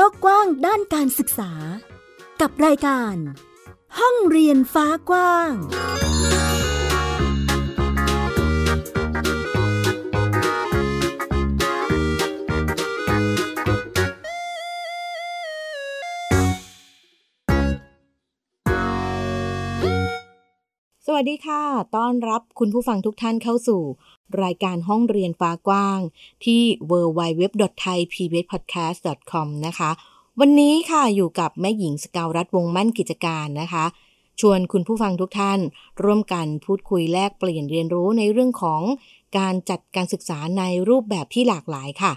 โลกกว้างด้านการศึกษา กับรายการ ห้องเรียนฟ้ากว้าง สวัสดีค่ะ ต้อนรับคุณผู้ฟังทุกท่านเข้าสู่ รายการห้องเรียนฟ้ากว้าง ที่ www.thaipbspodcast.com นะคะ วันนี้ค่ะอยู่กับแม่หญิงสกาวรัฐวงมั่นกิจการนะคะ ชวนคุณผู้ฟังทุกท่าน ร่วมกันพูดคุยแลกเปลี่ยนเรียนรู้ในเรื่องของการจัดการศึกษาในรูปแบบที่หลากหลายค่ะ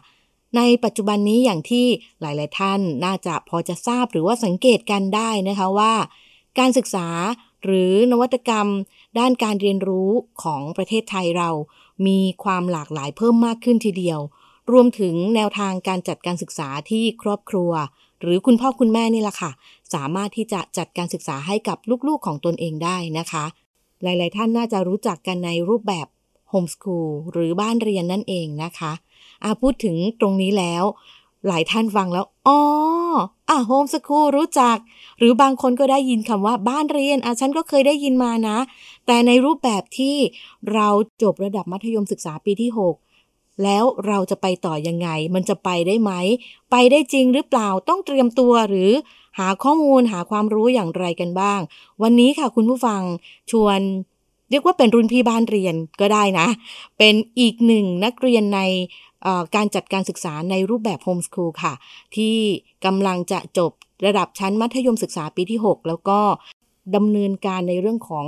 ในปัจจุบันนี้อย่างที่หลาย ๆ ท่านน่าจะพอจะทราบหรือว่าสังเกตกันได้นะคะว่า การศึกษาหรือนวัตกรรม ด้านการเรียนรู้ของประเทศไทยเรา มีความหลากหลายเพิ่มมากขึ้นทีเดียว รวมถึงแนวทางการจัดการศึกษาที่ครอบครัว หรือคุณพ่อคุณแม่นี่แหละค่ะ สามารถที่จะจัดการศึกษาให้กับลูกๆของตนเองได้นะคะ หลาย ๆ ท่านน่าจะรู้จักกันในรูปแบบโฮมสคูลหรือบ้านเรียนนั่นเองนะคะอาพูดถึงตรงนี้แล้ว หลายท่านฟังแล้วอ๋ออะโฮมสคูลรู้จัก หรือบางคนก็ได้ยินคำว่าบ้านเรียนอะฉันก็เคยได้ยินมานะ แต่ในรูปแบบที่เราจบระดับมัธยมศึกษาปีที่ 6 แล้วเราจะไปต่อยังไง มันจะไปได้ไหม ไปได้จริงหรือเปล่าต้องเตรียมตัวหรือหาข้อมูลหาความรู้อย่างไรกันบ้าง วันนี้ค่ะคุณผู้ฟังชวนเรียกว่าเป็นรุ่นพี่บ้านเรียนก็ได้นะ เป็นอีกหนึ่งนักเรียนในการจัดการศึกษาในรูปแบบโฮมสคูลค่ะ ที่กำลังจะจบระดับชั้นมัธยมศึกษาปีที่ 6 แล้วก็ ดำเนินการในเรื่องของ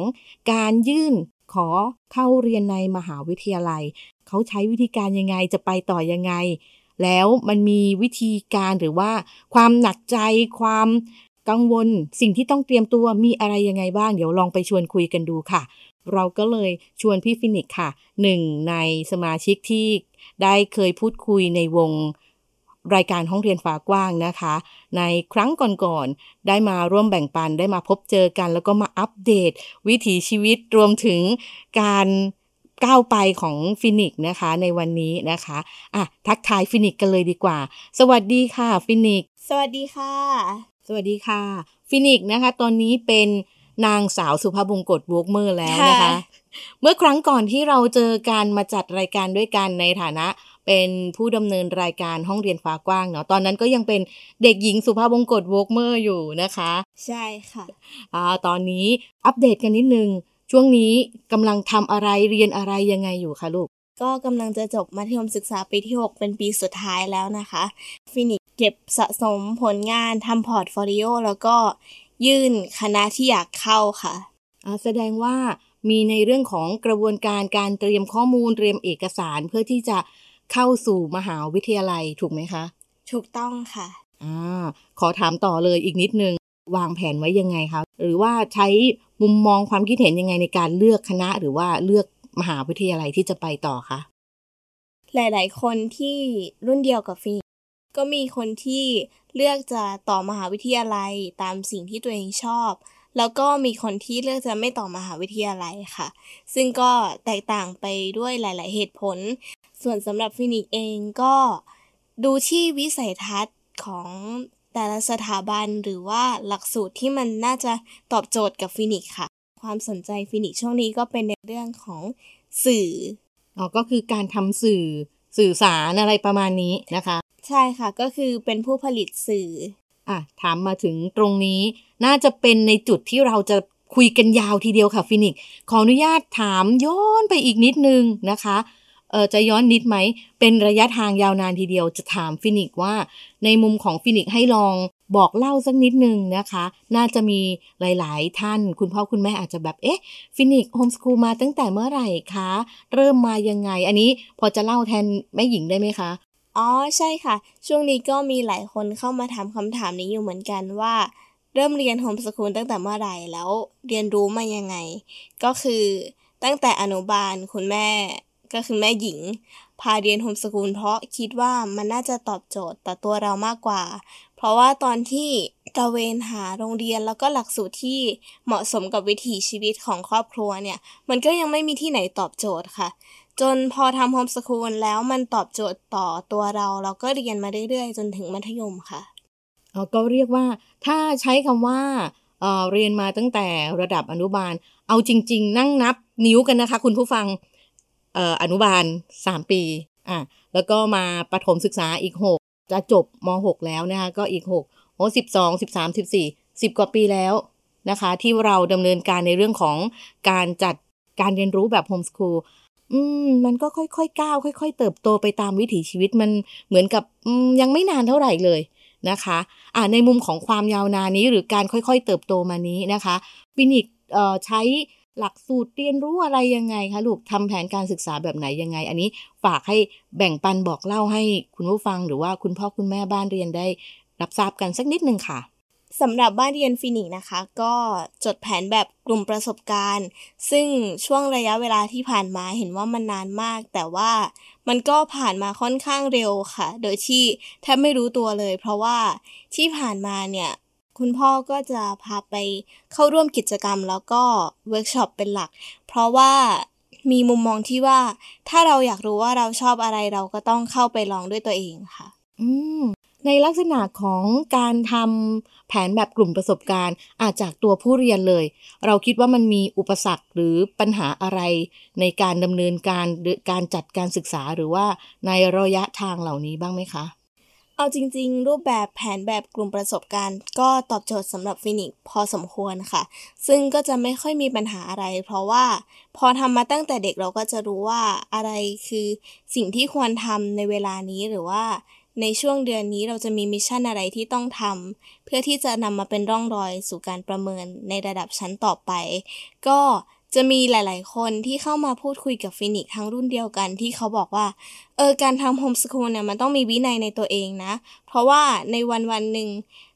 การยื่นขอเข้าเรียนในมหาวิทยาลัย เขาใช้วิธีการยังไงจะไปต่อยังไง แล้วมันมีวิธีการหรือว่า ความหนักใจความกังวลสิ่งที่ต้องเตรียมตัวมีอะไรยังไงบ้าง เดี๋ยวลองไปชวนคุยกันดูค่ะ เราก็เลยชวนพี่ฟินิกค่ะหนึ่งในสมาชิกที่ได้เคยพูดคุยในวง รายการห้องเรียนฝากว้างนะคะ ในครั้งก่อนๆ ได้มาร่วมแบ่งปัน ได้มาพบเจอกัน แล้วก็มาอัปเดต วิถีชีวิตรวมถึงการก้าวไปของฟินิกนะคะในวันนี้นะคะอะทักทายฟินิกกันเลยดีกว่า สวัสดีค่ะฟินิก สวัสดีค่ะ สวัสดีค่ะ ฟินิกนะคะ ตอนนี้เป็นนางสาวสุภาพบงกตวกเมอร์แล้วนะคะ เมื่อครั้งก่อนที่เราเจอการมาจัดรายการด้วยกันในฐานะ เป็นผู้ดำเนินรายการห้องเรียนฟ้ากว้างเนาะตอนนั้นก็ยังเป็นเด็กหญิงสุภาพบงกตวกเมอร์อยู่นะคะ ใช่ค่ะอ่าตอนนี้อัปเดตกันนิดนึง ช่วงนี้กำลังทำอะไรเรียนอะไรยังไงอยู่คะลูก ก็กำลังจะจบมัธยมศึกษาปีที่ 6 เป็นปีสุดท้ายแล้วนะคะฟินิกเก็บสะสมผลงานทำ portfolio แล้วก็ยื่นคณะที่อยากเข้าค่ะแสดงว่ามีในเรื่องของกระบวนการการเตรียมข้อมูลเตรียมเอกสารเพื่อที่จะ เข้าสู่มหาวิทยาลัยถูกไหมคะ ถูกต้องค่ะอ่าขอถามต่อเลยอีกนิดนึง วางแผนไว้ยังไงคะ หรือว่าใช้มุมมองความคิดเห็นยังไงในการเลือกคณะ หรือว่าเลือกมหาวิทยาลัยที่จะไปต่อคะหลาย ๆ คนที่รุ่นเดียวกับฟินก็มีคนที่เลือกจะต่อมหาวิทยาลัยตามสิ่งที่ตัวเองชอบ แล้วก็มีคนที่เลือกจะไม่ต่อมหาวิทยาลัยค่ะ ซึ่งก็แตกต่างไปด้วยหลาย ๆ เหตุผล ส่วนสำหรับฟินิกเองก็ดูที่วิสัยทัศน์ของแต่ละสถาบันหรือว่าหลักสูตรที่มันน่าจะตอบโจทย์กับฟินิกค่ะ ความสนใจฟินิกช่วงนี้ก็เป็นในเรื่องของสื่ออ๋อก็คือการทำสื่อสื่อสารอะไรประมาณนี้นะคะ ใช่ค่ะก็คือเป็นผู้ผลิตสื่ออะถามมาถึงตรงนี้ น่าจะเป็นในจุดที่เราจะคุยกันยาวทีเดียวค่ะฟินิกขออนุญาตถามย้อนไปอีกนิดนึงนะคะ เออจะย้อนนิดไหม เป็นระยะทางยาวนานทีเดียวจะถามฟินิกว่า ในมุมของฟินิกให้ลองบอกเล่าสักนิดนึงนะคะ น่าจะมีหลาย ๆ ท่าน คุณพ่อคุณแม่อาจจะแบบ เอ๊ะ ฟินิกโฮมสคูลมาตั้งแต่เมื่อไหร่คะ เริ่มมายังไง อันนี้พอจะเล่าแทนแม่หญิงได้ไหมคะ อ๋อ ใช่ค่ะ ช่วงนี้ก็มีหลายคนเข้ามาถามคำถามนี้อยู่เหมือนกันว่า เริ่มเรียนโฮมสคูลตั้งแต่เมื่อไหร่แล้ว เรียนรู้มายังไง ก็คือตั้งแต่อนุบาลคุณแม่ ก็คือแม่หญิง พาเรียนโฮมสคูลเพราะคิดว่ามันน่าจะตอบโจทย์ต่อตัวเรามากกว่า เพราะว่าตอนที่ตะเวนหาโรงเรียนแล้วก็หลักสูตรที่เหมาะสมกับวิถีชีวิตของครอบครัวเนี่ย มันก็ยังไม่มีที่ไหนตอบโจทย์ค่ะ จนพอทำโฮมสคูลแล้วมันตอบโจทย์ต่อตัวเรา เราก็เรียนมาเรื่อยๆ จนถึงมัธยมค่ะเอ่อก็เรียกว่าถ้าใช้คำว่าเอ่อเรียนมาตั้งแต่ระดับอนุบาล เอาจริง ๆ นั่งนับนิ้วกันนะคะ คุณผู้ฟัง อนุบาล 3 ปีอะแล้วก็มาประถมศึกษาอีก 6 จะจบม .6 แล้วนะคะก็อีก6โอ้12 13 14 10 กว่าปีแล้วนะคะ ที่เราดำเนินการในเรื่องของการจัดการเรียนรู้แบบ homeschool อืมมันก็ค่อยๆก้าวค่อย ๆ เติบโตไปตามวิถีชีวิตมันเหมือนกับยังไม่นานเท่าไหร่เลยนะคะอ่าในมุมของความยาวนานนี้หรือการค่อยๆเติบโตมานี้นะคะฟินิกเอ่อใช้ หลักสูตรเรียนรู้อะไรยังไงคะลูกทำแผนการศึกษาแบบไหนยังไง อันนี้ฝากให้แบ่งปันบอกเล่าให้คุณผู้ฟังหรือว่าคุณพ่อคุณแม่บ้านเรียนได้รับทราบกันสักนิดนึงค่ะสำหรับบ้านเรียนฟินิกส์นะคะ ก็จดแผนแบบกลุ่มประสบการณ์ ซึ่งช่วงระยะเวลาที่ผ่านมาเห็นว่ามันนานมาก แต่ว่ามันก็ผ่านมาค่อนข้างเร็วค่ะ โดยที่แทบไม่รู้ตัวเลย เพราะว่าที่ผ่านมาเนี่ย คุณพ่อก็จะพาไปเข้าร่วมกิจกรรมแล้วก็เวิร์กช็อปเป็นหลัก เพราะว่ามีมุมมองที่ว่า ถ้าเราอยากรู้ว่าเราชอบอะไรเราก็ต้องเข้าไปลองด้วยตัวเองค่ะ อืมในลักษณะของการทำแผนแบบกลุ่มประสบการณ์ อาจจากตัวผู้เรียนเลย เราคิดว่ามันมีอุปสรรคหรือปัญหาอะไร ในการดำเนินการหรือการจัดการศึกษาหรือว่าในระยะทางเหล่านี้บ้างไหมคะ เอาจริงๆ รูปแบบแผนแบบกลุ่มประสบการณ์ ก็ตอบโจทย์สำหรับฟินิกส์พอสมควรค่ะ ซึ่งก็จะไม่ค่อยมีปัญหาอะไร เพราะว่าพอทำมาตั้งแต่เด็กเราก็จะรู้ว่าอะไรคือสิ่งที่ควรทำในเวลานี้หรือว่าในช่วงเดือนนี้เราจะมี mission อะไรที่ต้องทำเพื่อที่จะนำมาเป็นร่องรอยสู่การประเมินในระดับชั้นต่อไป ก็ จะมีหลาย ๆ คนที่เข้ามาพูดคุยกับฟินิกส์ทั้งรุ่นเดียวกันที่เขาบอกว่า เออ การทำ homeschool เนี่ยมันต้องมีวินัยในตัวเองนะ เพราะว่าในวันวันหนึ่ง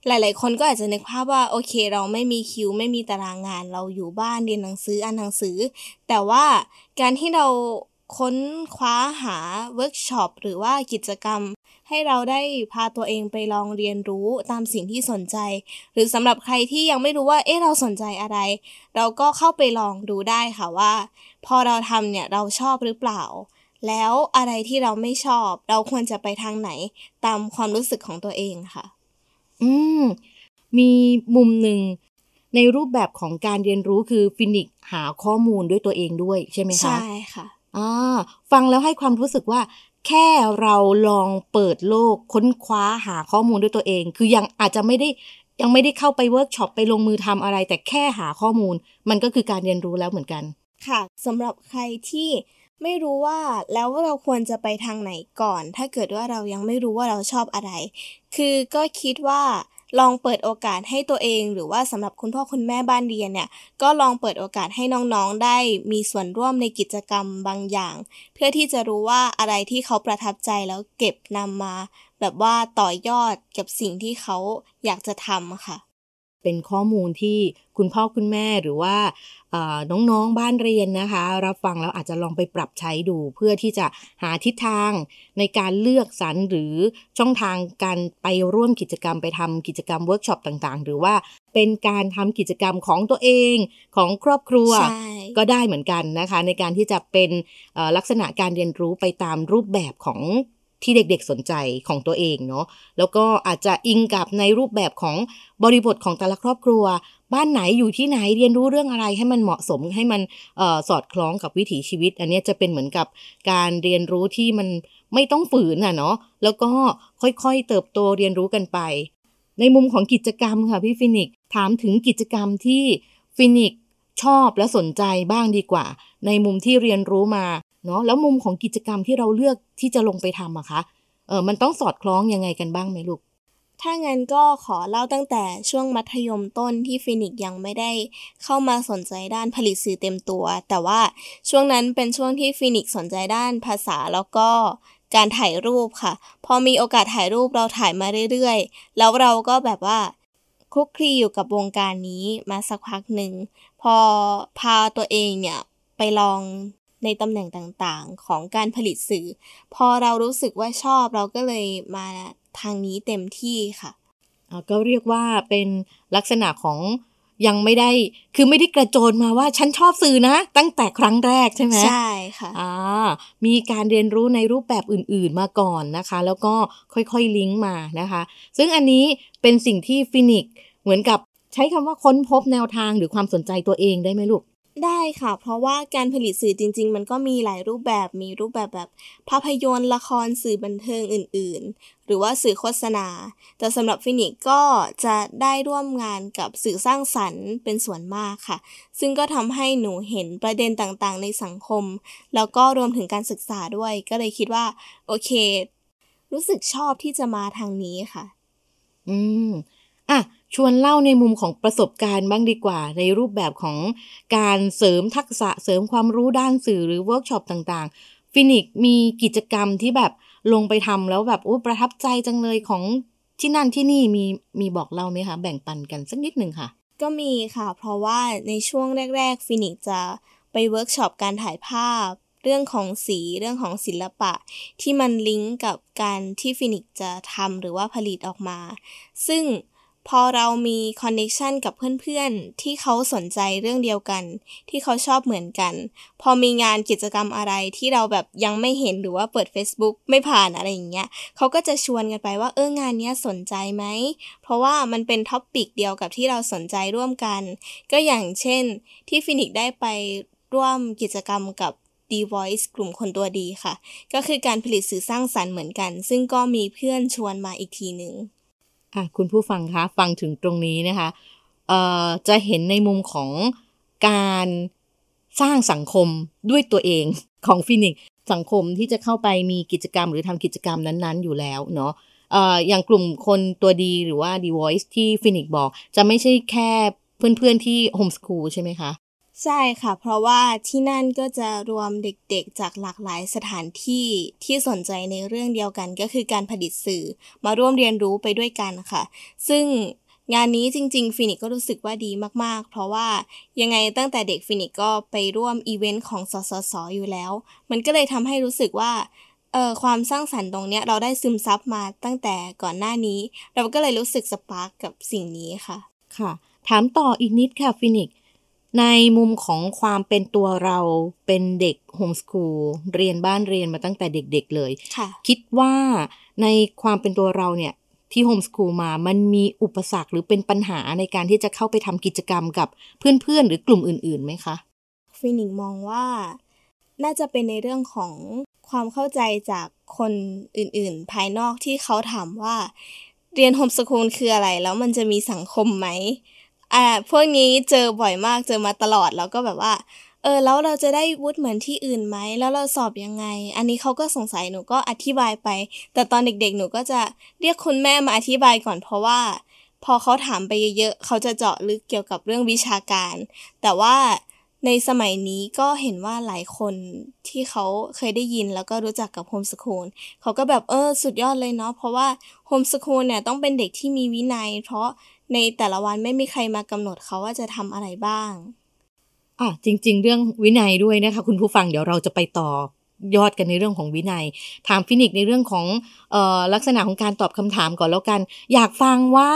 หลาย ๆ คนก็อาจจะนึกภาพว่า โอเค เราไม่มีคิว ไม่มีตารางงาน เราอยู่บ้านเรียนหนังสืออ่านหนังสือ แต่ว่าการที่เรา ค้นคว้าหาเวิร์กช็อปหรือว่ากิจกรรม ให้เราได้พาตัวเองไปลองเรียนรู้ตามสิ่งที่สนใจ หรือสำหรับใครที่ยังไม่รู้ว่าเอ๊ะเราสนใจอะไร เราก็เข้าไปลองดูได้ค่ะว่า พอเราทำเนี่ยเราชอบหรือเปล่า แล้วอะไรที่เราไม่ชอบ เราควรจะไปทางไหน ตามความรู้สึกของตัวเองค่ะ อืมมีมุมหนึ่งในรูปแบบของการเรียนรู้คือฟินิกหาข้อมูลด้วยตัวเองด้วยใช่ไหมคะใช่ค่ะ อ่าฟังแล้วให้ความรู้สึกว่า แค่เราลองเปิดโลกค้นคว้าหาข้อมูลด้วยตัวเอง คือยังอาจจะไม่ได้ยังไม่ได้เข้าไปเวิร์กช็อปไปลงมือทำอะไร แต่แค่หาข้อมูล มันก็คือการเรียนรู้แล้วเหมือนกัน ค่ะสำหรับใครที่ไม่รู้ว่าแล้วเราควรจะไปทางไหนก่อน ถ้าเกิดว่าเรายังไม่รู้ว่าเราชอบอะไร คือก็คิดว่า ลองเปิดโอกาสให้ตัวเอง หรือว่าสำหรับคุณพ่อคุณแม่บ้านเรียนเนี่ยก็ลองเปิดโอกาสให้น้องๆได้มีส่วนร่วมในกิจกรรมบางอย่าง เพื่อที่จะรู้ว่าอะไรที่เขาประทับใจแล้วเก็บนำมา แบบว่าต่อยอดกับสิ่งที่เขาอยากจะทำค่ะ เป็นข้อมูลที่คุณพ่อคุณแม่หรือว่าน้องๆบ้านเรียนนะคะ รับฟังแล้วอาจจะลองไปปรับใช้ดูเพื่อที่จะหาทิศทางในการเลือกสรรหรือช่องทางการไปร่วมกิจกรรมไปทำกิจกรรมเวิร์กช็อปต่างๆ หรือว่าเป็นการทำกิจกรรมของตัวเองของครอบครัวก็ได้เหมือนกันนะคะ ในการที่จะเป็นลักษณะการเรียนรู้ไปตามรูปแบบของ ที่เด็กๆสนใจของตัวเองเนาะแล้วก็อาจจะอิงกับในรูปแบบของบริบทของแต่ละครอบครัว บ้านไหนอยู่ที่ไหนเรียนรู้เรื่องอะไรให้มันเหมาะสมให้มันออสอดคล้องกับวิถีชีวิต อันนี้จะเป็นเหมือนกับการเรียนรู้ที่มันไม่ต้องฝืนอะเนาะแล้วก็ค่อยๆเติบโตเรียนรู้กันไป ในมุมของกิจกรรมค่ะพี่ฟินิกถามถึงกิจกรรมที่ฟินิกชอบและสนใจบ้างดีกว่า ในมุมที่เรียนรู้มา เนาะแล้วมุมของกิจกรรมที่เราเลือกที่จะลงไปทำอะคะเออมันต้องสอดคล้องยังไงกันบ้างไหมลูกถ้างั้นก็ขอเล่าตั้งแต่ช่วงมัธยมต้นที่ฟินิกยังไม่ได้เข้ามาสนใจด้านผลิตสื่อเต็มตัว แต่ว่าช่วงนั้นเป็นช่วงที่ฟินิกสนใจด้านภาษาแล้วก็การถ่ายรูปค่ะ พอมีโอกาสถ่ายรูปเราถ่ายมาเรื่อยๆ แล้วเราก็แบบว่าคุกคลีอยู่กับวงการนี้มาสักพักหนึ่ง พอพาตัวเองเนี่ยไปลอง ในตำแหน่งต่างๆ ของการผลิตสื่อ พอเรารู้สึกว่าชอบเราก็เลยมาทางนี้เต็มที่ค่ะ ก็เรียกว่าเป็นลักษณะของยังไม่ได้คือไม่ได้กระโจนมาว่าฉันชอบสื่อนะ ตั้งแต่ครั้งแรกใช่ไหมใช่ค่ะอ่ามีการเรียนรู้ในรูปแบบอื่นๆมาก่อนนะคะ แล้วก็ค่อยๆลิงก์มานะคะ ซึ่งอันนี้เป็นสิ่งที่ฟินิกเหมือนกับใช้คำว่าค้นพบแนวทางหรือความสนใจตัวเองได้ไหมลูก ได้ค่ะ เพราะว่าการผลิตสื่อจริง ๆ มันก็มีหลายรูปแบบมีรูปแบบแบบ ภาพยนตร์ละครสื่อบันเทิงอื่น ๆ หรือว่าสื่อโฆษณา แต่สำหรับฟินิกก็จะได้ร่วมงานกับสื่อสร้างสรรค์เป็นส่วนมากค่ะ ซึ่งก็ทำให้หนูเห็นประเด็นต่างๆ ในสังคม แล้วก็รวมถึงการศึกษาด้วย ก็เลยคิดว่า โอเค รู้สึกชอบที่จะมาทางนี้ค่ะ อืมอะ ชวนเล่าในมุมของประสบการณ์บ้างดีกว่า ในรูปแบบของการเสริมทักษะเสริมความรู้ด้านสื่อหรือเวิร์กช็อปต่างๆฟินิกมีกิจกรรมที่แบบลงไปทำแล้วแบบโอ้ประทับใจจังเลยของที่นั่นที่นี่มีมีบอกเล่าไหมคะ แบ่งปันกันสักนิดหนึ่งค่ะ ก็มีค่ะ เพราะว่าในช่วงแรก ๆฟินิกจะไปเวิร์กช็อปการถ่ายภาพ เรื่องของสีเรื่องของศิลปะ ที่มันลิงก์กับการที่ฟินิกจะทำหรือว่าผลิตออกมา ซึ่ง พอเรามี connection กับเพื่อนๆ ที่เขาสนใจเรื่องเดียวกัน ที่เขาชอบเหมือนกัน พอมีงานกิจกรรมอะไรที่เราแบบยังไม่เห็นหรือว่าเปิด Facebook ไม่ผ่านอะไรอย่างเงี้ยเขาก็จะชวนกันไปว่าเอองานเนี้ยสนใจไหม เพราะว่ามันเป็น topic เดียวกับที่เราสนใจร่วมกัน ก็อย่างเช่นที่ฟินิกได้ไปร่วมกิจกรรมกับ D Voice กลุ่มคนตัวดีค่ะ ก็คือการผลิตสื่อสร้างสรรค์เหมือนกัน ซึ่งก็มีเพื่อนชวนมาอีกทีหนึ่งอะ คุณผู้ฟังคะฟังถึงตรงนี้นะคะเอ่อจะเห็นในมุมของการสร้างสังคมด้วยตัวเองของฟินิกสังคมที่จะเข้าไปมีกิจกรรมหรือทำกิจกรรมนั้นๆ อยู่แล้วเนาะออย่างกลุ่มคนตัวดีหรือว่า D Voice ที่ฟินิกบอก จะไม่ใช่แค่เพื่อนๆที่โฮมส o ูลใช่ไหมคะ ใช่ค่ะ เพราะว่าที่นั่นก็จะรวมเด็กๆ จากหลากหลายสถานที่ที่สนใจในเรื่องเดียวกันก็คือการผลิตสื่อ มาร่วมเรียนรู้ไปด้วยกันค่ะ ซึ่งงานนี้จริง ๆ ฟินิกก็รู้สึกว่าดีมากๆ เพราะว่ายังไงตั้งแต่เด็กฟินิกก็ไปร่วมอีเวนต์ของสสสอยู่แล้ว มันก็เลยทำให้รู้สึกว่าเออความสร้างสรรค์ตรงเนี้ยเราได้ซึมซับมาตั้งแต่ก่อนหน้านี้ เราก็เลยรู้สึก spark กับสิ่งนี้ค่ะ ค่ะ ถามต่ออีกนิดค่ะฟินิก ในมุมของความเป็นตัวเราเป็นเด็กโฮมส o ูลเรียนบ้านเรียนมาตั้งแต่เด็กๆเลยค่ะคิดว่าในความเป็นตัวเราเนี่ยที่โฮมส o ูลมามันมีอุปสรรคหรือเป็นปัญหาในการที่จะเข้าไปทำกิจกรรมกับเพื่อนๆ หรือกลุ่มอื่นๆไหมคะฟินิกมองว่าน่าจะเป็นในเรื่องของความเข้าใจจากคนอื่นๆ ภายนอกที่เขาถามว่า เรียนโฮมส o ูลคืออะไร แล้วมันจะมีสังคมไหม อ่าพวกนี้เจอบ่อยมากเจอมาตลอดแล้วก็แบบว่า เออแล้วเราจะได้วุฒิเหมือนที่อื่นไหมแล้วเราสอบยังไง อันนี้เขาก็สงสัยหนูก็อธิบายไป แต่ตอนเด็กๆ หนูก็จะเรียกคุณแม่มาอธิบายก่อนเพราะว่า พอเขาถามไปเยอะๆเขาจะเจาะลึกเกี่ยวกับเรื่องวิชาการ แต่ว่าในสมัยนี้ก็เห็นว่าหลายคนที่เขาเคยได้ยินแล้วก็รู้จักกับโฮมส o ูลเขาก็แบบเออสุดยอดเลยเนาะเพราะว่าโฮมส o ูลเนี่ยต้องเป็นเด็กที่มีวินัย เพราะ ในแต่ละวันไม่มีใครมากำหนดเขาว่าจะทำอะไรบ้างอะจริง ๆ เรื่องวินัยด้วยนะคะคุณผู้ฟังเดี๋ยวเราจะไปต่อยอดกันในเรื่องของวินัย ถามฟินิกในเรื่องของเอ่อลักษณะของการตอบคำถามก่อนแล้วกัน อยากฟังว่า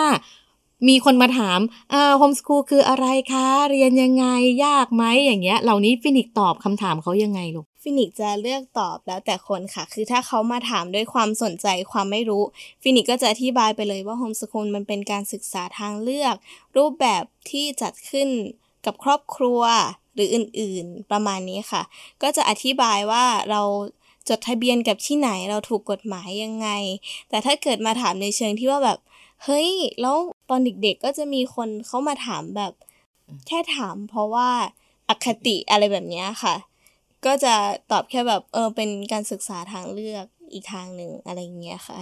มีคนมาถามเอ่อโฮมส o ูลคืออะไรคะ เรียนยังไงยากไหมอย่างเงี้ย เหล่านี้ฟินิกตอบคำถามเขายังไงลูกฟินิกจะเลือกตอบแล้วแต่คนค่ะ คือถ้าเขามาถามด้วยความสนใจความไม่รู้ ฟินิกก็จะอธิบายไปเลยว่าโฮมส o ูลมันเป็นการศึกษาทางเลือก รูปแบบที่จัดขึ้นกับครอบครัวหรืออื่นๆ ประมาณนี้ค่ะ ก็จะอธิบายว่าเราจดทะเบียนกับที่ไหนเราถูกกฎหมายยังไง แต่ถ้าเกิดมาถามในเชิงที่ว่าแบบ เฮ้ย แล้ว ตอนเด็กๆก็จะมีคนเขามาถามแบบ แค่ถามเพราะว่าอคติอะไรแบบนี้ค่ะ ก็จะตอบแค่แบบเออเป็นการศึกษาทางเลือกอีกทางหนึ่งอะไรเงี้ยค่ะ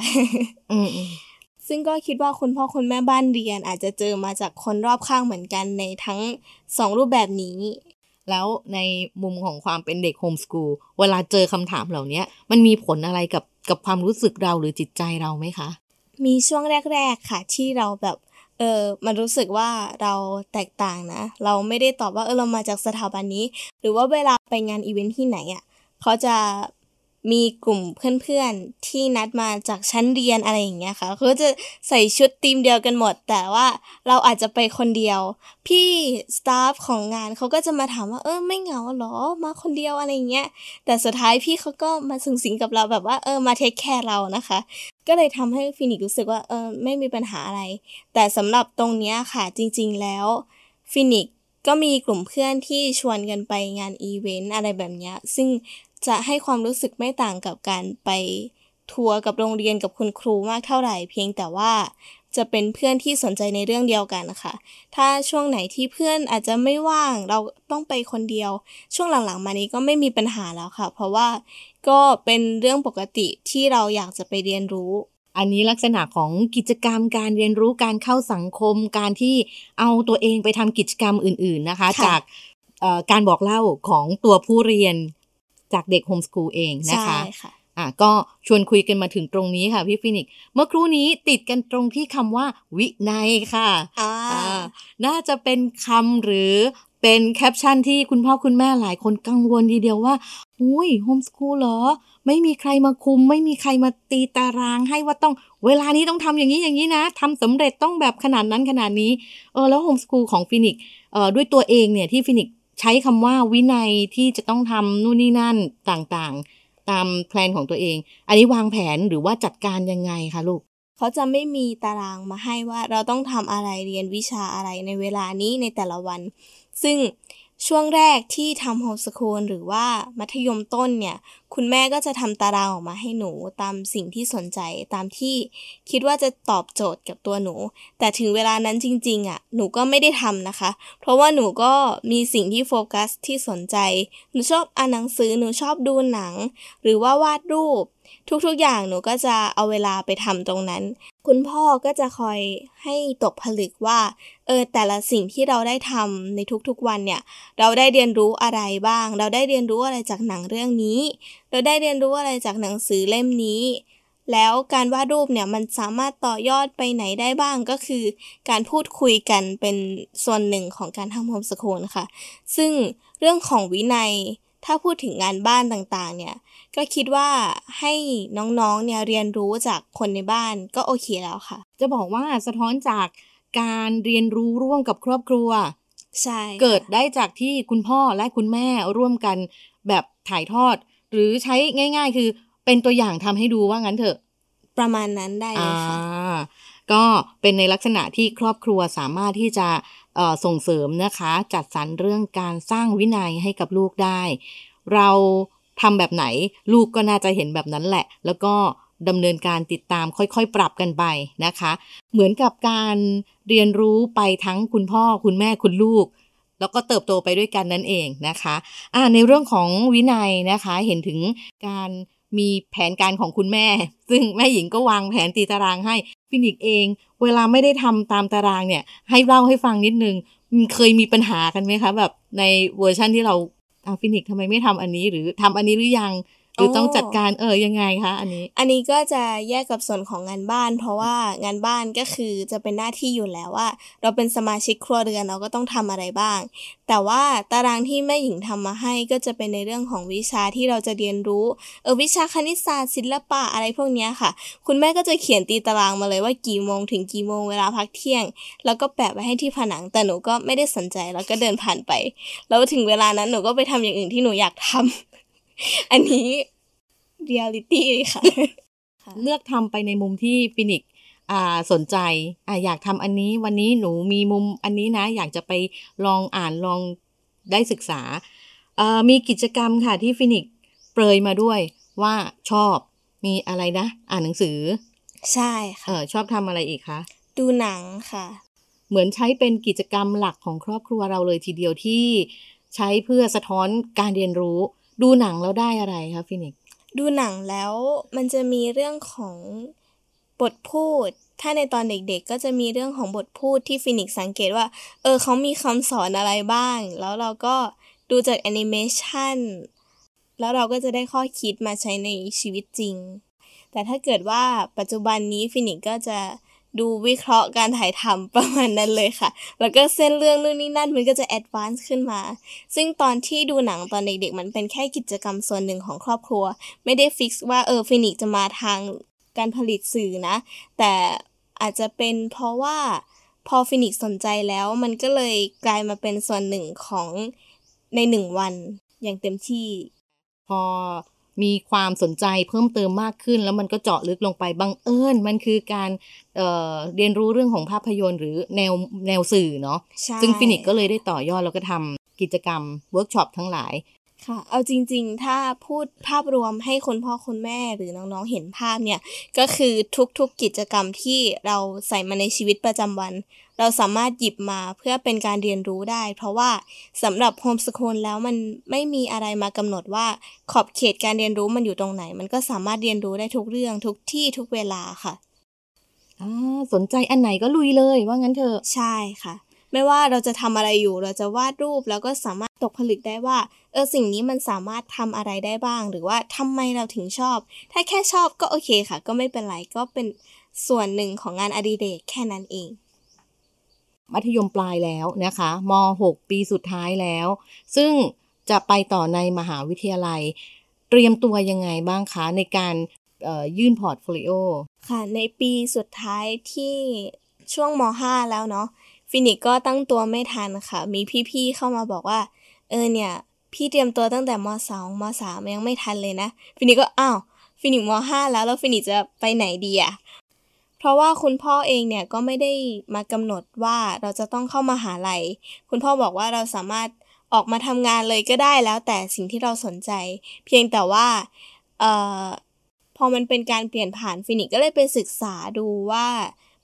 อืมอืมซึ่งก็คิดว่าคุณพ่อคุณแม่บ้านเรียนอาจจะเจอมาจากคนรอบข้างเหมือนกันในทั้งสองรูปแบบนี้ แล้วในมุมของความเป็นเด็กโฮมส o ูลเวลาเจอคำถามเหล่านี้มันมีผลอะไรกับกับความรู้สึกเราหรือจิตใจเราไหมคะ มีช่วงแรก ๆ ค่ะ ที่เราแบบ เออมันรู้สึกว่าเราแตกต่างนะ เราไม่ได้ตอบว่าเออเรามาจากสถาบันนี้ หรือว่าเวลาไปงานอีเวนท์ที่ไหนอะ่ะเขาจะมีกลุ่มเพื่อนๆที่นัดมาจากชั้นเรียนอะไรอย่างเงี้ยค่ะเขาจะใส่ชุดทีมเดียวกันหมด แต่ว่าเราอาจจะไปคนเดียว พี่staff ของงานเขาก็จะมาถามว่าเออไม่เหงาหรอมาคนเดียวอะไรเงี้ยแต่สุดท้ายพี่เขาก็มาสึงสิงกับเราแบบว่าเออมา take care เรานะคะ ก็เลยทำให้ฟินิกรู้สึกว่าเออไม่มีปัญหาอะไร แต่สำหรับตรงเนี้ยค่ะจริง ๆ แล้วฟินิกก็มีกลุ่มเพื่อนที่ชวนกันไปงานอีเวนต์อะไรแบบนี้ซึ่งจะให้ความรู้สึกไม่ต่างกับการไปทัวร์กับโรงเรียนกับคุณครูมากเท่าไหร่ เพียงแต่ว่าจะเป็นเพื่อนที่สนใจในเรื่องเดียวกันนะคะถ้าช่วงไหนที่เพื่อนอาจจะไม่ว่างเราต้องไปคนเดียว ช่วงหลังๆมานี้ก็ไม่มีปัญหาแล้วค่ะ เพราะว่า ก็เป็นเรื่องปกติที่เราอยากจะไปเรียนรู้ อันนี้ลักษณะของกิจกรรมการเรียนรู้การเข้าสังคม การที่เอาตัวเองไปทำกิจกรรมอื่น ๆนะคะค่ะจากเอ่อการบอกเล่าของตัวผู้เรียนจากเด็กโฮมสกูลเองนะคะใช่ค่ะอะก็ชวนคุยกันมาถึงตรงนี้ค่ะพี่ฟินิกซ์เมื่อครู่นี้ติดกันตรงที่คำว่า วินัยค่ะอ่าอ่าน่าจะเป็นคำหรือเป็นแคปชั่นที่คุณพ่อคุณแม่หลายคนกังวลทีเดียวว่า อุ้ย homeschool เหรอ ไม่มีใครมาคุม ไม่มีใครมาตีตารางให้ว่าต้องเวลานี้ต้องทำอย่างนี้อย่างนี้นะทำสำเร็จต้องแบบขนาดนั้นขนาดนี้เออแล้วโฮมส o ูลของฟินิกเออด้วยตัวเองเนี่ยที่ฟินิกใช้คำว่าวินัยที่จะต้องทำนู่นนี่นั่นต่างๆ ตามแพลนของตัวเอง อันนี้วางแผนหรือว่าจัดการยังไงคะลูกเขาจะไม่มีตารางมาให้ว่าเราต้องทำอะไรเรียนวิชาอะไรในเวลานี้ในแต่ละวัน ซึ่ง ช่วงแรกที่ทำโฮมสคูลหรือว่ามัธยมต้นเนี่ยคุณแม่ก็จะทำตารางออกมาให้หนูตามสิ่งที่สนใจตามที่คิดว่าจะตอบโจทย์กับตัวหนู แต่ถึงเวลานั้นจริง ๆอะหนูก็ไม่ได้ทำนะคะ เพราะว่าหนูก็มีสิ่งที่โฟกัสที่สนใจ หนูชอบอ่านหนังสือหนูชอบดูหนัง หรือว่าวาดรูป ทุกๆอย่างหนูก็จะเอาเวลาไปทำตรงนั้น คุณพ่อก็จะคอยให้ตกผลึกว่าเออแต่ละสิ่งที่เราได้ทำในทุกๆวันเนี่ย เราได้เรียนรู้อะไรบ้าง เราได้เรียนรู้อะไรจากหนังเรื่องนี้ เราได้เรียนรู้อะไรจากหนังสือเล่มนี้ แล้วการวาดรูปเนี่ยมันสามารถต่อยอดไปไหนได้บ้างก็คือ การพูดคุยกันเป็นส่วนหนึ่งของการทำโฮมสคูลค่ะ ซึ่งเรื่องของวินัยถ้าพูดถึงงานบ้านต่างๆ เนี่ย ก็คิดว่าให้น้องๆ เนี่ยเรียนรู้จากคนในบ้านก็โอเคแล้วค่ะ จะบอกว่าสะท้อนจากการเรียนรู้ร่วมกับครอบครัว ใช่ค่ะเกิดได้จากที่คุณพ่อและคุณแม่ร่วมกันแบบถ่ายทอด หรือใช้ง่าย ๆ คือเป็นตัวอย่างทำให้ดูว่างั้นเถอะ ประมาณนั้นได้เลยค่ะอ่าก็เป็นในลักษณะที่ครอบครัวสามารถที่จะเอ่อส่งเสริมนะคะ จัดสรรเรื่องการสร้างวินัยให้กับลูกได้ เราทำแบบไหนลูกก็น่าจะเห็นแบบนั้นแหละ แล้วก็ดำเนินการติดตามค่อยๆ ปรับกันไปนะคะ เหมือนกับการเรียนรู้ไปทั้งคุณพ่อคุณแม่คุณลูก แล้วก็เติบโตไปด้วยกันนั่นเองนะคะอ่าในเรื่องของวินัยนะคะเห็นถึงการมีแผนการของคุณแม่ ซึ่งแม่หญิงก็วางแผนตีตารางให้ฟินิกเอง เวลาไม่ได้ทำตามตารางเนี่ย ให้เล่าให้ฟังนิดนึงเคยมีปัญหากันไหมคะ แบบในเวอร์ชั่นที่เราฟินิกทำไมไม่ทำอันนี้หรือทำอันนี้หรือยัง หรือต้องจัดการเออยังไงคะอันนี้ อันนี้ก็จะแยกกับส่วนของงานบ้าน เพราะว่างานบ้านก็คือจะเป็นหน้าที่อยู่แล้วว่า เราเป็นสมาชิกครัวเรือนเราก็ต้องทำอะไรบ้าง แต่ว่าตารางที่แม่หญิงทำมาให้ก็จะเป็นในเรื่องของวิชาที่เราจะเรียนรู้เออวิชาคณิตศาสตร์ศิลปะอะไรพวกเนี้ยค่ะ คุณแม่ก็จะเขียนตีตารางมาเลยว่ากี่โมงถึงกี่โมงเวลาพักเที่ยง แล้วก็แปะไว้ให้ที่ผนังแต่หนูก็ไม่ได้สนใจแล้วก็เดินผ่านไป แล้วถึงเวลานั้นหนูก็ไปทำอย่างอื่นที่หนูอยากทำ อันนี้เรียลิตี้ค่ะ เลือกทำไปในมุมที่ฟินิกซ์อ่าสนใจอ่าอยากทำอันนี้วันนี้หนูมีมุมอันนี้นะ อยากจะไปลองอ่านลองได้ศึกษาเอ่อมีกิจกรรมค่ะที่ฟินิกซ์เปรยมาด้วยว่าชอบมีอะไรนะ อ่านหนังสือ ใช่เอค่ะอชอบทำอะไรอีกคะดูหนังค่ะ เหมือนใช้เป็นกิจกรรมหลักของครอบครัวเราเลยทีเดียวที่ใช้เพื่อสะท้อนการเรียนรู้ ดูหนังแล้วได้อะไรคะฟินิกดูหนังแล้วมันจะมีเรื่องของบทพูด ถ้าในตอนเด็กๆ ก็จะมีเรื่องของบทพูดที่ฟินิกสังเกตว่า เออเขามีคำสอนอะไรบ้าง แล้วเราก็ดูจากแอนิเมชันแล้วเราก็จะได้ข้อคิดมาใช้ในชีวิตจริง แต่ถ้าเกิดว่าปัจจุบันนี้ฟินิกก็จะ ดูวิเคราะห์การถ่ายทำประมาณนั้นเลยค่ะ แล้วก็เส้นเรื่องนู่นนี่นั่นมันก็จะ advance ขึ้นมา ซึ่งตอนที่ดูหนังตอนเด็กๆมันเป็นแค่กิจกรรมส่วนหนึ่งของครอบครัว ไม่ได้ fix ว่าเออฟินิกจะมาทางการผลิตสื่อนะ แต่อาจจะเป็นเพราะว่าพอฟินิกสนใจแล้วมันก็เลยกลายมาเป็นส่วนหนึ่งของในหนึ่งวันอย่างเต็มที่ พอ มีความสนใจเพิ่มเติมมากขึ้น แล้วมันก็เจาะลึกลงไปบังเอิญมันคือการเรียนรู้เรื่องของภาพยนตร์หรือแนวแนวสื่อเนาะซึ่งฟินิกก็เลยได้ต่อยอดแล้วก็ทำกิจกรรมเวิร์กช็อปทั้งหลาย ค่ะ เอาจริง ๆ ถ้าพูดภาพรวมให้คุณพ่อคุณแม่หรือน้องๆ เห็นภาพเนี่ย ก็คือทุกๆกิจกรรมที่เราใส่มาในชีวิตประจำวัน เราสามารถหยิบมาเพื่อเป็นการเรียนรู้ได้ เพราะว่าสำหรับ homeschool แล้วมันไม่มีอะไรมากำหนดว่าขอบเขตการเรียนรู้มันอยู่ตรงไหน มันก็สามารถเรียนรู้ได้ทุกเรื่องทุกที่ทุกเวลาค่ะสนใจอันไหนก็ลุยเลยว่างั้นเถอะ ใช่ค่ะ ไม่ว่าเราจะทำอะไรอยู่ เราจะวาดรูปแล้วก็สามารถตกผลึกได้ว่า เออสิ่งนี้มันสามารถทำอะไรได้บ้าง หรือว่าทำไมเราถึงชอบ ถ้าแค่ชอบก็โอเคค่ะ ก็ไม่เป็นไรก็เป็นส่วนหนึ่งของงานอดิเรกแค่นั้นเองมัธยมปลายแล้วนะคะม .6 ปีสุดท้ายแล้ว ซึ่งจะไปต่อในมหาวิทยาลัย เตรียมตัวยังไงบ้างคะ ในการยื่น portfolio ค่ะ ในปีสุดท้ายที่ช่วงม .5 แล้วเนาะ ฟินิกก็ตั้งตัวไม่ทันค่ะ มีพี่ๆเข้ามาบอกว่า เออเนี่ย พี่เตรียมตัวตั้งแต่มสองมสามยังไม่ทันเลยนะ ฟินิกก็อ้าวฟินิกมห้าแล้วแล้วฟินิกจะไปไหนดีอะเพราะว่าคุณพ่อเองเนี่ยก็ไม่ได้มากำหนดว่าเราจะต้องเข้ามหาลัย คุณพ่อบอกว่าเราสามารถออกมาทำงานเลยก็ได้แล้วแต่สิ่งที่เราสนใจ เพียงแต่ว่าเอ่อพอมันเป็นการเปลี่ยนผ่านฟินิกก็เลยไปศึกษาดูว่า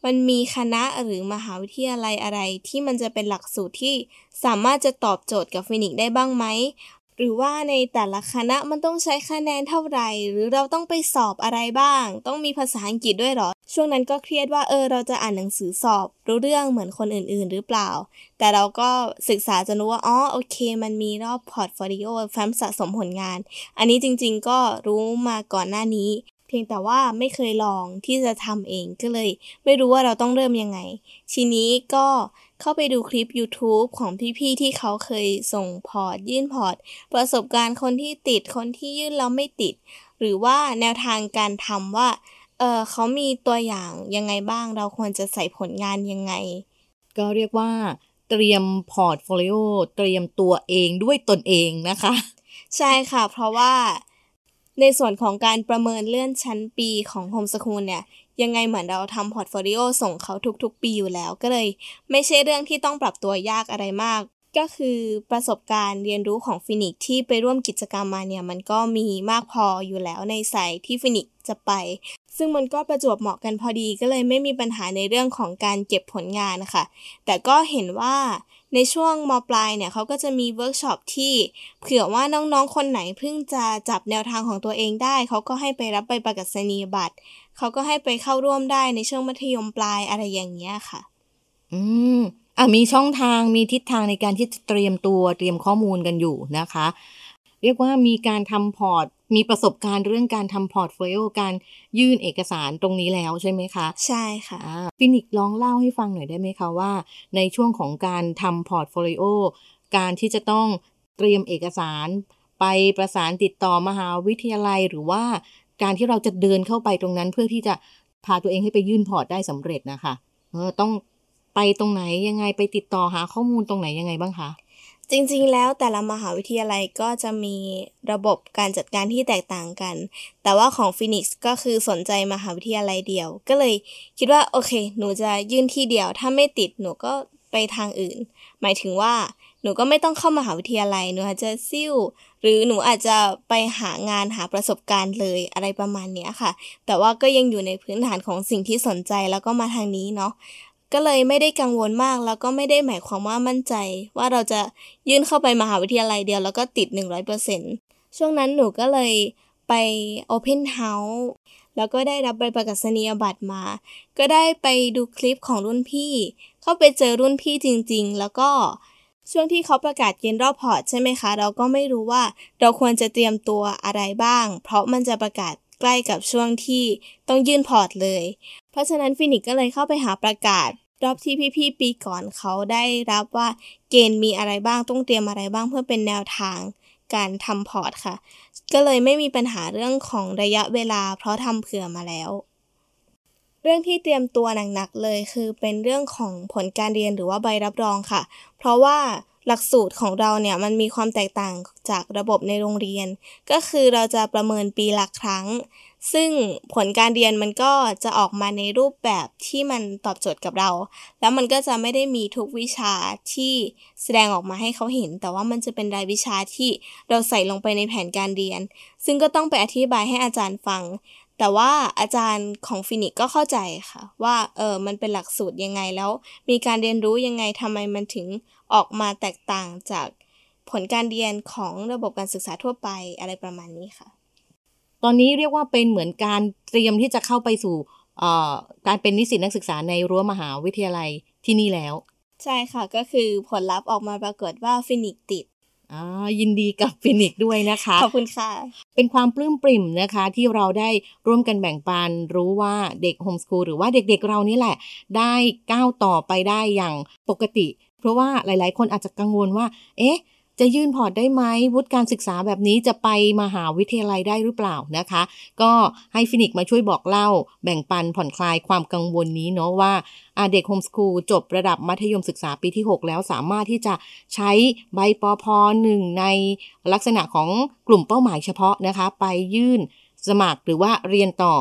มันมีคณะหรือมหาวิทยาลัยอะไรที่มันจะเป็นหลักสูตรที่สามารถจะตอบโจทย์กับฟินิกได้บ้างไหม หรือว่าในแต่ละคณะมันต้องใช้คะแนนเท่าไหร่ หรือเราต้องไปสอบอะไรบ้าง ต้องมีภาษาอังกฤษด้วยหรอ ช่วงนั้นก็เครียดว่าเออเราจะอ่านหนังสือสอบ รู้เรื่องเหมือนคนอื่น ๆ หรือเปล่า แต่เราก็ศึกษาจนรู้ว่าอ๋อโอเค มันมีรอบ portfolio แฟ้มสะสมผลงาน อันนี้จริง ๆ ก็รู้มาก่อนหน้านี้ เพียงแต่ว่าไม่เคยลองที่จะทำเองก็เลย ไม่รู้ว่าเราต้องเริ่มยังไง ทีนี้ก็เข้าไปดูคลิป YouTube ของพี่ๆที่เขาเคยส่ง port ยื่น port ประสบการณ์คนที่ติดคนที่ยื่นแล้วไม่ติด หรือว่าแนวทางการทำว่าเออเขามีตัวอย่างยังไงบ้าง เราควรจะใส่ผลงานยังไง ก็เรียกว่า เตรียม portfolio เตรียมตัวเองด้วยตนเองนะคะ ใช่ค่ะ เพราะว่า ในส่วนของการประเมินเลื่อนชั้นปีของ homeschool เนี่ย ยังไงเหมือนเราทำ portfolio ส่งเขาทุกๆ ปีอยู่แล้วก็เลย ไม่ใช่เรื่องที่ต้องปรับตัวยากอะไรมาก ก็คือประสบการณ์เรียนรู้ของฟินิกที่ไปร่วมกิจกรรมมาเนี่ย มันก็มีมากพออยู่แล้วในสายที่ฟินิกจะไป ซึ่งมันก็ประจวบเหมาะกันพอดีก็เลยไม่มีปัญหาในเรื่องของการเก็บผลงานนะคะแต่ก็เห็นว่า ในช่วงมปลายเนี่ยเขาก็จะมีเวิร์กช็อปที่เผื่อว่าน้องๆ คนไหนเพิ่งจะจับแนวทางของตัวเองได้ เขาก็ให้ไปรับใบประกาศนียบัตร เขาก็ให้ไปเข้าร่วมได้ในช่วงมัธยมปลายอะไรอย่างเงี้ยค่ะ อืมอะมีช่องทางมีทิศทางในการที่จะเตรียมตัวเตรียมข้อมูลกันอยู่นะคะ เรียกว่ามีการทำพอร์ต มีประสบการณ์เรื่องการทำพอร์ตโฟลิโอการยื่นเอกสารตรงนี้แล้วใช่ไหมคะ ใช่ค่ะฟินิกลองเล่าให้ฟังหน่อยได้ไหมคะว่า ในช่วงของการทำพอร์ตโฟลิโอการที่จะต้องเตรียมเอกสาร ไปประสานติดต่อมหาวิทยาลัยหรือว่าการที่เราจะเดินเข้าไปตรงนั้นเพื่อที่จะพาตัวเองให้ไปยื่นพอร์ตได้สำเร็จนะคะ เออต้องไปตรงไหนยังไงไปติดต่อหาข้อมูลตรงไหนยังไงบ้างคะ จริงๆ แล้วแต่ละมหาวิทยาลัยก็จะมีระบบการจัดการที่แตกต่างกัน แต่ว่าของฟินิกส์ก็คือสนใจมหาวิทยาลัยเดียว ก็เลยคิดว่าโอเค หนูจะยื่นที่เดียว ถ้าไม่ติดหนูก็ไปทางอื่น หมายถึงว่าหนูก็ไม่ต้องเข้ามหาวิทยาลัย หนูอาจจะซิ่ว หรือหนูอาจจะไปหางานหาประสบการณ์เลยอะไรประมาณนี้ค่ะ แต่ว่าก็ยังอยู่ในพื้นฐานของสิ่งที่สนใจแล้วก็มาทางนี้เนาะ ก็เลยไม่ได้กังวลมาก แล้วก็ไม่ได้หมายความว่ามั่นใจ ว่าเราจะยื่นเข้าไปมหาวิทยาลัยเดียวแล้วก็ติด 100%ช่วงนั้นหนูก็เลยไป Open House แล้วก็ได้รับใบประกาศนียบัตรมา ก็ได้ไปดูคลิปของรุ่นพี่ เข้าไปเจอรุ่นพี่จริง ๆ แล้วก็ช่วงที่เขาประกาศเกณฑ์รอบพอร์ตใช่ไหมคะ เราก็ไม่รู้ว่าเราควรจะเตรียมตัวอะไรบ้าง เพราะมันจะประกาศใกล้กับช่วงที่ต้องยื่นพอร์ตเลย เพราะฉะนั้นฟินิกก็เลยเข้าไปหาประกาศ รอบที่พี่ๆปีก่อนเขาได้รับว่าเกณฑ์มีอะไรบ้างต้องเตรียมอะไรบ้างเพื่อเป็นแนวทางการทำพอร์ตค่ะ ก็เลยไม่มีปัญหาเรื่องของระยะเวลา เพราะทำเผื่อมาแล้ว เรื่องที่เตรียมตัวหนักๆเลยคือเป็นเรื่องของผลการเรียนหรือว่าใบรับรองค่ะ เพราะว่าหลักสูตรของเราเนี่ยมันมีความแตกต่างจากระบบในโรงเรียน ก็คือเราจะประเมินปีละครั้ง ซึ่งผลการเรียนมันก็จะออกมาในรูปแบบที่มันตอบโจทย์กับเรา แล้วมันก็จะไม่ได้มีทุกวิชาที่แสดงออกมาให้เขาเห็น แต่ว่ามันจะเป็นรายวิชาที่เราใส่ลงไปในแผนการเรียน ซึ่งก็ต้องไปอธิบายให้อาจารย์ฟัง แต่ว่าอาจารย์ของฟินิกก็เข้าใจค่ะ ว่าเออมันเป็นหลักสูตรยังไงแล้ว มีการเรียนรู้ยังไงทำไมมันถึงออกมาแตกต่างจากผลการเรียนของระบบการศึกษาทั่วไปอะไรประมาณนี้ค่ะ ตอนนี้เรียกว่าเป็นเหมือนการเตรียมที่จะเข้าไปสู่การเป็นนิสิตนักศึกษาในรั้วมหาวิทยาลัยที่นี่แล้ว ใช่ค่ะก็คือผลลัพธ์ออกมาปรากฏว่าฟินิกติดอ๋อยินดีกับฟินิกด้วยนะคะ ขอบคุณค่ะ เป็นความปลื้มปริ่มนะคะ ที่เราได้ร่วมกันแบ่งปันรู้ว่าเด็กโฮมสคูลหรือว่าเด็กๆเรานี่แหละ ได้ก้าวต่อไปได้อย่างปกติ เพราะว่าหลายๆ คนอาจจะกังวลว่า เอ๊ะ จะยื่นพอร์ตได้ไหมวุฒิการศึกษาแบบนี้จะไปมหาวิทยาลัยได้หรือเปล่านะคะ ก็ให้ฟินิกมาช่วยบอกเล่า แบ่งปันผ่อนคลายความกังวลนี้เนาะว่าเด็กโฮมสคูลจบระดับมัธยมศึกษาปีที่ 6 แล้วสามารถที่จะใช้ใบปพ.หนึ่งในลักษณะของกลุ่มเป้าหมายเฉพาะนะคะ ไปยื่นสมัครหรือว่าเรียนต่อ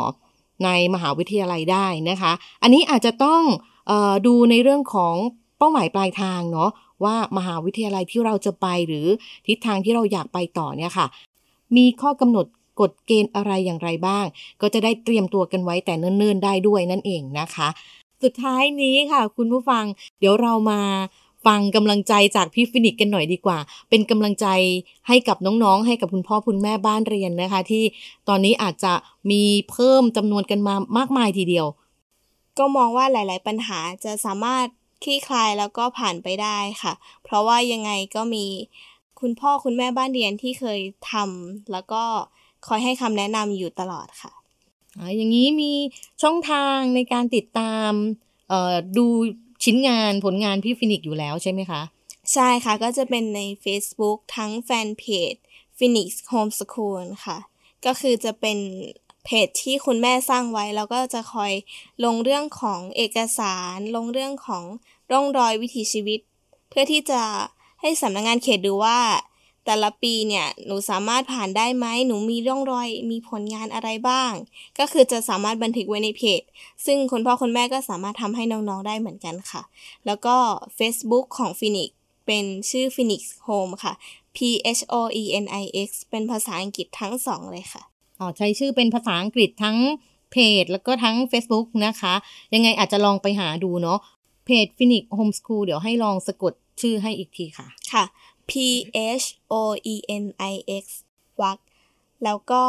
ในมหาวิทยาลัยได้นะคะ อันนี้อาจจะต้องออดูในเรื่องของเป้าหมายปลายทางเนาะ ว่ามหาวิทยาลัยที่เราจะไปหรือทิศทางที่เราอยากไปต่อเนี่ยค่ะ มีข้อกำหนดกฎเกณฑ์อะไรอย่างไรบ้าง ก็จะได้เตรียมตัวกันไว้แต่เนิ่นๆได้ด้วยนั่นเองนะคะ สุดท้ายนี้ค่ะ คุณผู้ฟังเดี๋ยวเรามาฟังกำลังใจจากพี่ฟินิกกันหน่อยดีกว่า เป็นกำลังใจให้กับน้องๆ ให้กับคุณพ่อคุณแม่บ้านเรียนนะคะ ที่ตอนนี้อาจจะมีเพิ่มจำนวนกันมามากมายทีเดียว ก็มองว่าหลาย ๆ ปัญหาจะสามารถ คลี่คลายแล้วก็ผ่านไปได้ค่ะ เพราะว่ายังไงก็มีคุณพ่อคุณแม่บ้านเรียนที่เคยทำแล้วก็คอยให้คำแนะนำอยู่ตลอดค่ะอย่างนี้มีช่องทางในการติดตามดูชิ้นงานผลงานพี่ฟินิกอยู่แล้วใช่ไหมคะ ใช่ค่ะก็จะเป็นใน Facebook ทั้งแฟนเพจ Phoenix Homeschool ค่ะ ก็คือจะเป็นเพจที่คุณแม่สร้างไว้ แล้วก็จะคอยลงเรื่องของเอกสาร ลงเรื่องของ ร่องรอยวิถีชีวิต เพื่อที่จะให้สำนักงงานเขตดูว่า แต่ละปีเนี่ยหนูสามารถผ่านได้ไหมหนูมีร่องรอยมีผลงานอะไรบ้าง ก็คือจะสามารถบันทึกไว้ในเพจ ซึ่งคุณพ่อคุณแม่ก็สามารถทำให้น้องๆได้เหมือนกันค่ะ แล้วก็ Facebook ของ Phoenix เป็นชื่อ Phoenix Home ค่ะ P H O E N I X เป็นภาษาอังกฤษทั้งสองเลยค่ะอ๋อใช้ชื่อเป็นภาษาอังกฤษทั้งเพจ แล้วก็ทั้ง Facebook นะคะ ยังไงอาจจะลองไปหาดูเนาะ เพจ Phoenix Homeschool เดี๋ยวให้ลองสะกดชื่อให้อีกทีค่ะ ค่ะ P H O E N I X วักแล้วก็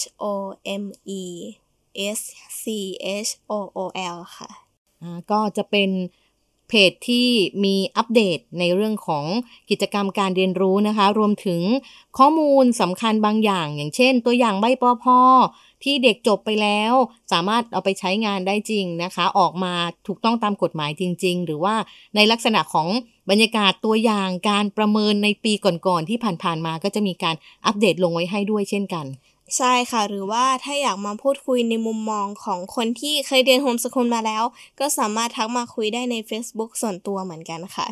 H O M E S C H O O L ค่ะอ่าก็จะเป็น เพจที่มีอัปเดตในเรื่องของกิจกรรมการเรียนรู้นะคะ รวมถึงข้อมูลสำคัญบางอย่าง อย่างเช่น ตัวอย่างใบปอพอที่เด็กจบไปแล้ว สามารถเอาไปใช้งานได้จริงนะคะ ออกมาถูกต้องตามกฎหมายจริง ๆ หรือว่าในลักษณะของบรรยากาศตัวอย่างการประเมินในปีก่อนๆที่ผ่านๆมาก็จะมีการอัปเดตลงไว้ให้ด้วยเช่นกัน ใช่ค่ะ หรือว่าถ้าอยากมาพูดคุยในมุมมองของคนที่เคยเรียนโฮมสกูลมาแล้ว ก็สามารถทักมาคุยได้ใน Facebook ส่วนตัวเหมือนกันค่ะ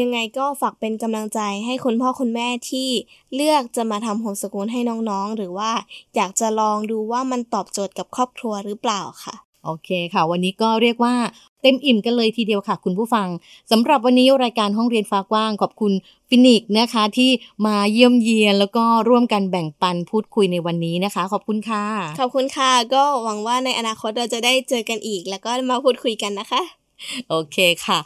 ยังไงก็ฝากเป็นกำลังใจให้คุณพ่อคุณแม่ที่เลือกจะมาทำโฮมสกูลให้น้องๆ หรือว่าอยากจะลองดูว่ามันตอบโจทย์กับครอบครัวหรือเปล่าค่ะ โอเคค่ะ วันนี้ก็เรียกว่าเต็มอิ่มกันเลยทีเดียวค่ะ คุณผู้ฟังสำหรับวันนี้รายการห้องเรียนฟ้ากว้างขอบคุณฟินิกนะคะที่มาเยี่ยมเยียน แล้วก็ร่วมกันแบ่งปันพูดคุยในวันนี้นะคะ ขอบคุณค่ะ ขอบคุณค่ะ ก็หวังว่าในอนาคตเราจะได้เจอกันอีก แล้วก็มาพูดคุยกันนะคะ โอเคค่ะ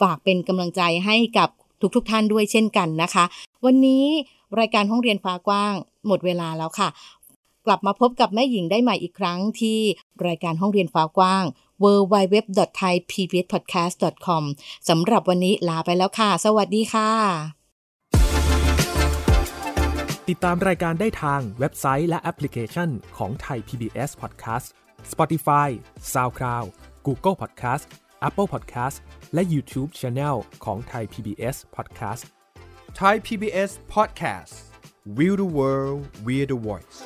ฝากเป็นกำลังใจให้กับทุกๆทท่านด้วยเช่นกันนะคะ วันนี้รายการห้องเรียนฟ้ากว้าง หมดเวลาแล้วค่ะ กลับมาพบกับแม่หญิงได้ใหม่อีกครั้งที่รายการห้องเรียนฟ้ากว้าง w w w t h a i p b s p o d c a s t c o m สำหรับวันนี้ลาไปแล้วค่ะ สวัสดีค่ะ ติดตามรายการได้ทางเว็บไซต์และแอปพลิเคชันของไทย PBS Podcast Spotify SoundCloud Google Podcast Apple Podcast และ YouTube Channel ของไทย PBS Podcast Thai PBS Podcast We the World We the Voice